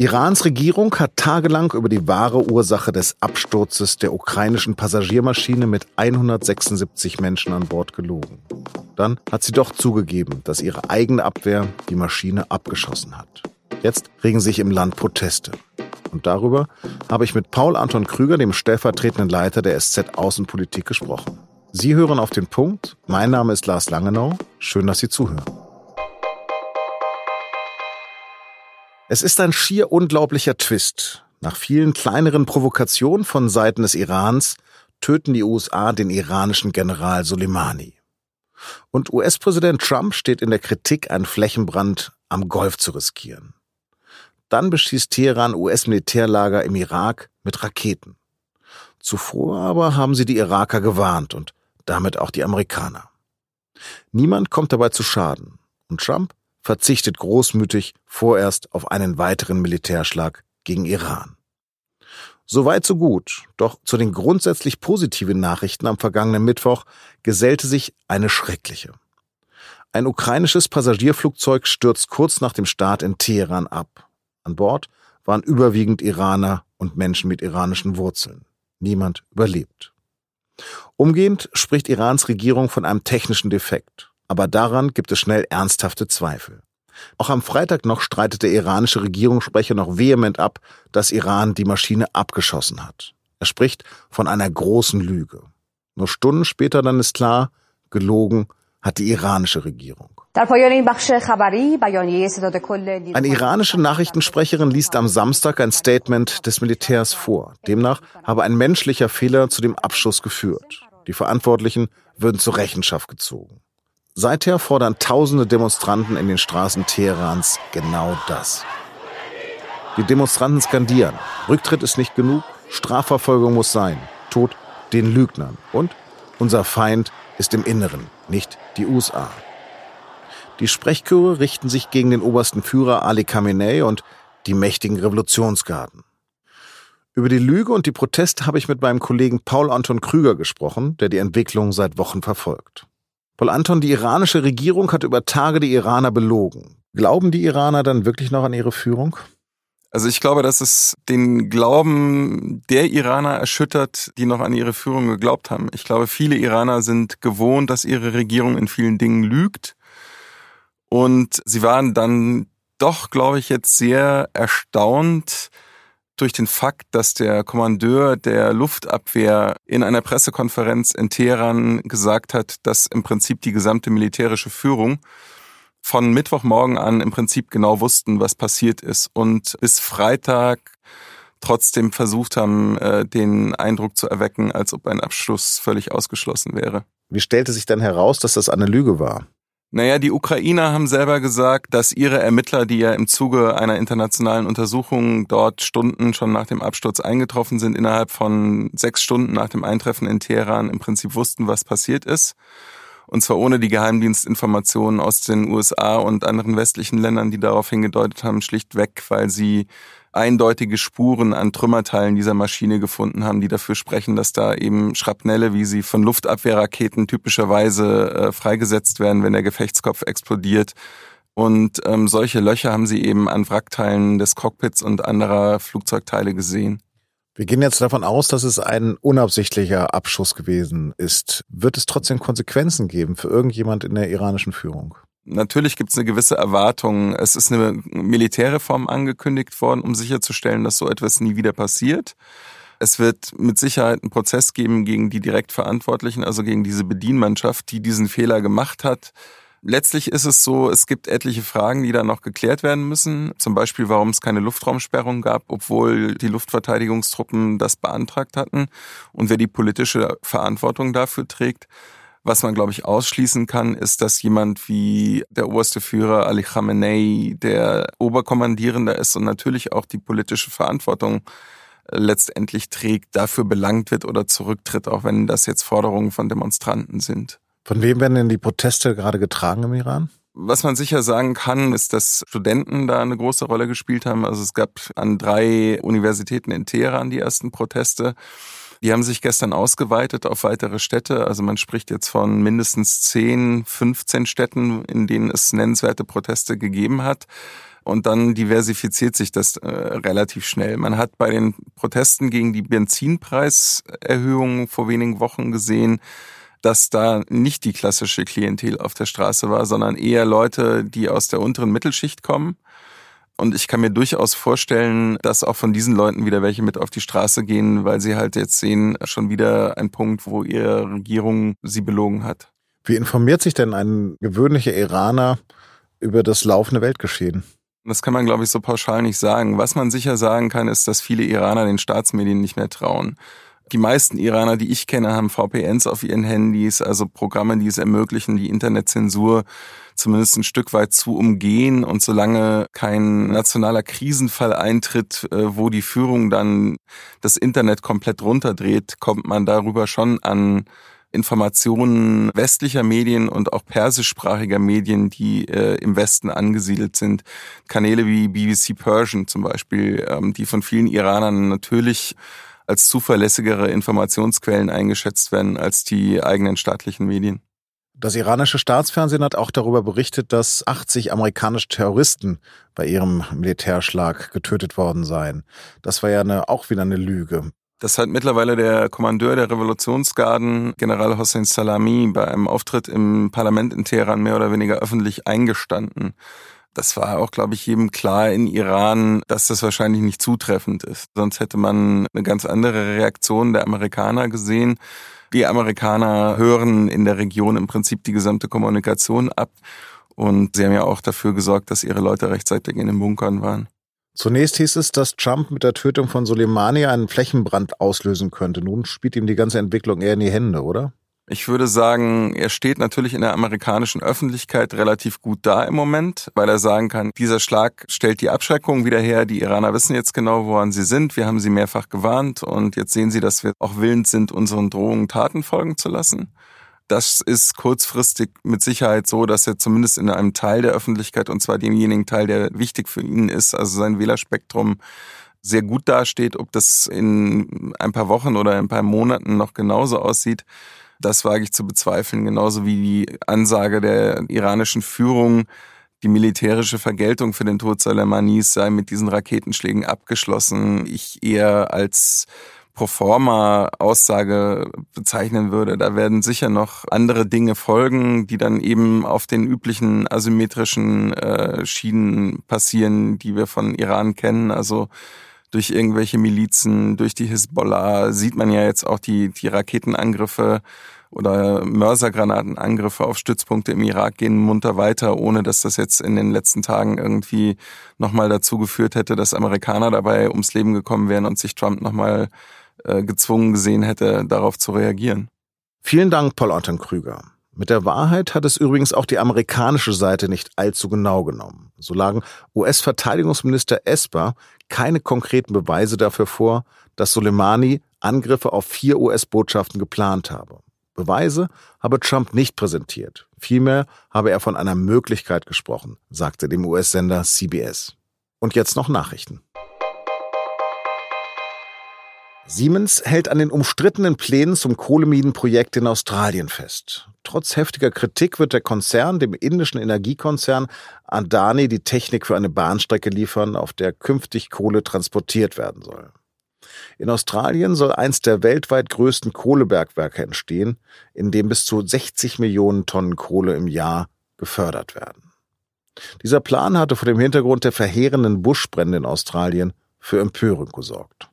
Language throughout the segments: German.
Irans Regierung hat tagelang über die wahre Ursache des Absturzes der ukrainischen Passagiermaschine mit 176 Menschen an Bord gelogen. Dann hat sie doch zugegeben, dass ihre eigene Abwehr die Maschine abgeschossen hat. Jetzt regen sich im Land Proteste. Und darüber habe ich mit Paul Anton Krüger, dem stellvertretenden Leiter der SZ Außenpolitik, gesprochen. Sie hören auf den Punkt. Mein Name ist Lars Langenau. Schön, dass Sie zuhören. Es ist ein schier unglaublicher Twist. Nach vielen kleineren Provokationen von Seiten des Irans töten die USA den iranischen General Soleimani. Und US-Präsident Trump steht in der Kritik, einen Flächenbrand am Golf zu riskieren. Dann beschießt Teheran US-Militärlager im Irak mit Raketen. Zuvor aber haben sie die Iraker gewarnt und damit auch die Amerikaner. Niemand kommt dabei zu Schaden. Und Trump verzichtet großmütig vorerst auf einen weiteren Militärschlag gegen Iran. Soweit so gut, doch zu den grundsätzlich positiven Nachrichten am vergangenen Mittwoch gesellte sich eine schreckliche. Ein ukrainisches Passagierflugzeug stürzt kurz nach dem Start in Teheran ab. An Bord waren überwiegend Iraner und Menschen mit iranischen Wurzeln. Niemand überlebt. Umgehend spricht Irans Regierung von einem technischen Defekt. Aber daran gibt es schnell ernsthafte Zweifel. Auch am Freitag noch streitet der iranische Regierungssprecher noch vehement ab, dass Iran die Maschine abgeschossen hat. Er spricht von einer großen Lüge. Nur Stunden später dann ist klar, gelogen hat die iranische Regierung. Eine iranische Nachrichtensprecherin liest am Samstag ein Statement des Militärs vor. Demnach habe ein menschlicher Fehler zu dem Abschuss geführt. Die Verantwortlichen würden zur Rechenschaft gezogen. Seither fordern tausende Demonstranten in den Straßen Teherans genau das. Die Demonstranten skandieren, Rücktritt ist nicht genug, Strafverfolgung muss sein, Tod den Lügnern und unser Feind ist im Inneren, nicht die USA. Die Sprechchöre richten sich gegen den obersten Führer Ali Khamenei und die mächtigen Revolutionsgarden. Über die Lüge und die Proteste habe ich mit meinem Kollegen Paul Anton Krüger gesprochen, der die Entwicklung seit Wochen verfolgt. Paul Anton, die iranische Regierung hat über Tage die Iraner belogen. Glauben die Iraner dann wirklich noch an ihre Führung? Also ich glaube, dass es den Glauben der Iraner erschüttert, die noch an ihre Führung geglaubt haben. Ich glaube, viele Iraner sind gewohnt, dass ihre Regierung in vielen Dingen lügt. Und sie waren dann doch, glaube ich, jetzt sehr erstaunt, durch den Fakt, dass der Kommandeur der Luftabwehr in einer Pressekonferenz in Teheran gesagt hat, dass im Prinzip die gesamte militärische Führung von Mittwochmorgen an im Prinzip genau wussten, was passiert ist und bis Freitag trotzdem versucht haben, äh, den Eindruck zu erwecken, als ob ein Abschluss völlig ausgeschlossen wäre. Wie stellte sich dann heraus, dass das eine Lüge war? Naja, die Ukrainer haben selber gesagt, dass ihre Ermittler, die ja im Zuge einer internationalen Untersuchung dort Stunden schon nach dem Absturz eingetroffen sind, innerhalb von sechs Stunden nach dem Eintreffen in Teheran im Prinzip wussten, was passiert ist. Und zwar ohne die Geheimdienstinformationen aus den USA und anderen westlichen Ländern, die darauf hingedeutet haben, schlichtweg, weil sie eindeutige Spuren an Trümmerteilen dieser Maschine gefunden haben, die dafür sprechen, dass da eben Schrapnelle, wie sie von Luftabwehrraketen typischerweise äh, freigesetzt werden, wenn der Gefechtskopf explodiert. Und ähm, solche Löcher haben sie eben an Wrackteilen des Cockpits und anderer Flugzeugteile gesehen. Wir gehen jetzt davon aus, dass es ein unabsichtlicher Abschuss gewesen ist. Wird es trotzdem Konsequenzen geben für irgendjemand in der iranischen Führung? Natürlich gibt es eine gewisse Erwartung. Es ist eine Militärreform angekündigt worden, um sicherzustellen, dass so etwas nie wieder passiert. Es wird mit Sicherheit einen Prozess geben gegen die direkt Verantwortlichen, also gegen diese Bedienmannschaft, die diesen Fehler gemacht hat. Letztlich ist es so, es gibt etliche Fragen, die da noch geklärt werden müssen. Zum Beispiel, warum es keine Luftraumsperrung gab, obwohl die Luftverteidigungstruppen das beantragt hatten und wer die politische Verantwortung dafür trägt. Was man, glaube ich, ausschließen kann, ist, dass jemand wie der oberste Führer Ali Khamenei der Oberkommandierende ist und natürlich auch die politische Verantwortung äh, letztendlich trägt, dafür belangt wird oder zurücktritt, auch wenn das jetzt Forderungen von Demonstranten sind. Von wem werden denn die Proteste gerade getragen im Iran? Was man sicher sagen kann, ist, dass Studenten da eine große Rolle gespielt haben. Also es gab an drei Universitäten in Teheran die ersten Proteste. Die haben sich gestern ausgeweitet auf weitere Städte. Also man spricht jetzt von mindestens 10, 15 Städten, in denen es nennenswerte Proteste gegeben hat. Und dann diversifiziert sich das äh, relativ schnell. Man hat bei den Protesten gegen die Benzinpreiserhöhung vor wenigen Wochen gesehen, dass da nicht die klassische Klientel auf der Straße war, sondern eher Leute, die aus der unteren Mittelschicht kommen und ich kann mir durchaus vorstellen, dass auch von diesen Leuten wieder welche mit auf die Straße gehen, weil sie halt jetzt sehen, schon wieder ein Punkt, wo ihre Regierung sie belogen hat. Wie informiert sich denn ein gewöhnlicher Iraner über das laufende Weltgeschehen? Das kann man, glaube ich, so pauschal nicht sagen. Was man sicher sagen kann, ist, dass viele Iraner den Staatsmedien nicht mehr trauen. Die meisten Iraner, die ich kenne, haben VPNs auf ihren Handys, also Programme, die es ermöglichen, die Internetzensur zumindest ein Stück weit zu umgehen. Und solange kein nationaler Krisenfall eintritt, äh, wo die Führung dann das Internet komplett runterdreht, kommt man darüber schon an Informationen westlicher Medien und auch persischsprachiger Medien, die äh, im Westen angesiedelt sind. Kanäle wie BBC Persian zum Beispiel, ähm, die von vielen Iranern natürlich als zuverlässigere Informationsquellen eingeschätzt werden als die eigenen staatlichen Medien. Das iranische Staatsfernsehen hat auch darüber berichtet, dass 80 amerikanische Terroristen bei ihrem Militärschlag getötet worden seien. Das war ja eine, auch wieder eine Lüge. Das hat mittlerweile der Kommandeur der Revolutionsgarden, General Hossein Salami, bei einem Auftritt im Parlament in Teheran mehr oder weniger öffentlich eingestanden. Das war auch, glaube ich, jedem klar in Iran, dass das wahrscheinlich nicht zutreffend ist. Sonst hätte man eine ganz andere Reaktion der Amerikaner gesehen. Die Amerikaner hören in der Region im Prinzip die gesamte Kommunikation ab. Und sie haben ja auch dafür gesorgt, dass ihre Leute rechtzeitig in den Bunkern waren. Zunächst hieß es, dass Trump mit der Tötung von Soleimani einen Flächenbrand auslösen könnte. Nun spielt ihm die ganze Entwicklung eher in die Hände, oder? Ich würde sagen, er steht natürlich in der amerikanischen Öffentlichkeit relativ gut da im Moment, weil er sagen kann, dieser Schlag stellt die Abschreckung wieder her. Die Iraner wissen jetzt genau, woran sie sind. Wir haben sie mehrfach gewarnt und jetzt sehen sie, dass wir auch willens sind, unseren Drohungen Taten folgen zu lassen. Das ist kurzfristig mit Sicherheit so, dass er zumindest in einem Teil der Öffentlichkeit, und zwar demjenigen Teil, der wichtig für ihn ist, also sein Wählerspektrum, sehr gut dasteht. Ob das in ein paar Wochen oder ein paar Monaten noch genauso aussieht, das wage ich zu bezweifeln, genauso wie die Ansage der iranischen Führung, die militärische Vergeltung für den Tod Soleimanis sei mit diesen Raketenschlägen abgeschlossen. Ich eher als proforma Aussage bezeichnen würde. Da werden sicher noch andere Dinge folgen, die dann eben auf den üblichen asymmetrischen äh, Schienen passieren, die wir von Iran kennen. Also durch irgendwelche Milizen, durch die Hisbollah sieht man ja jetzt auch die, die Raketenangriffe oder Mörsergranatenangriffe auf Stützpunkte im Irak gehen munter weiter, ohne dass das jetzt in den letzten Tagen irgendwie nochmal dazu geführt hätte, dass Amerikaner dabei ums Leben gekommen wären und sich Trump nochmal äh, gezwungen gesehen hätte, darauf zu reagieren. Vielen Dank, Paul Anton Krüger. Mit der Wahrheit hat es übrigens auch die amerikanische Seite nicht allzu genau genommen. So lagen US-Verteidigungsminister Esper keine konkreten Beweise dafür vor, dass Soleimani Angriffe auf vier US-Botschaften geplant habe. Beweise habe Trump nicht präsentiert. Vielmehr habe er von einer Möglichkeit gesprochen, sagte dem US-Sender CBS. Und jetzt noch Nachrichten. Siemens hält an den umstrittenen Plänen zum Kohlemiedenprojekt in Australien fest. Trotz heftiger Kritik wird der Konzern dem indischen Energiekonzern Adani die Technik für eine Bahnstrecke liefern, auf der künftig Kohle transportiert werden soll. In Australien soll eins der weltweit größten Kohlebergwerke entstehen, in dem bis zu 60 Millionen Tonnen Kohle im Jahr gefördert werden. Dieser Plan hatte vor dem Hintergrund der verheerenden Buschbrände in Australien für Empörung gesorgt.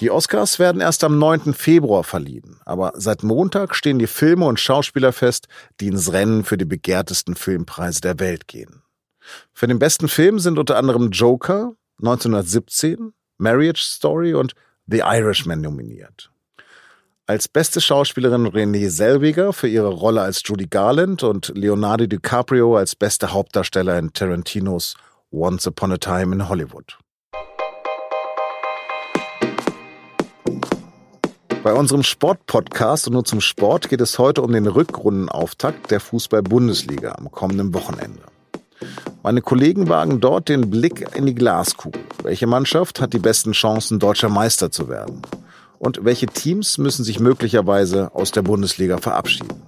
Die Oscars werden erst am 9. Februar verliehen, aber seit Montag stehen die Filme und Schauspieler fest, die ins Rennen für die begehrtesten Filmpreise der Welt gehen. Für den besten Film sind unter anderem Joker 1917, Marriage Story und The Irishman nominiert. Als beste Schauspielerin Renée Selviger für ihre Rolle als Judy Garland und Leonardo DiCaprio als bester Hauptdarsteller in Tarantinos Once Upon a Time in Hollywood. Bei unserem Sportpodcast und nur zum Sport geht es heute um den Rückrundenauftakt der Fußball-Bundesliga am kommenden Wochenende. Meine Kollegen wagen dort den Blick in die Glaskugel. Welche Mannschaft hat die besten Chancen, deutscher Meister zu werden? Und welche Teams müssen sich möglicherweise aus der Bundesliga verabschieden?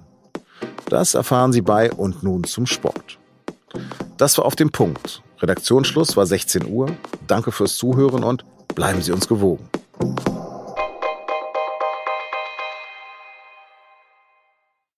Das erfahren Sie bei und nun zum Sport. Das war auf dem Punkt. Redaktionsschluss war 16 Uhr. Danke fürs Zuhören und bleiben Sie uns gewogen.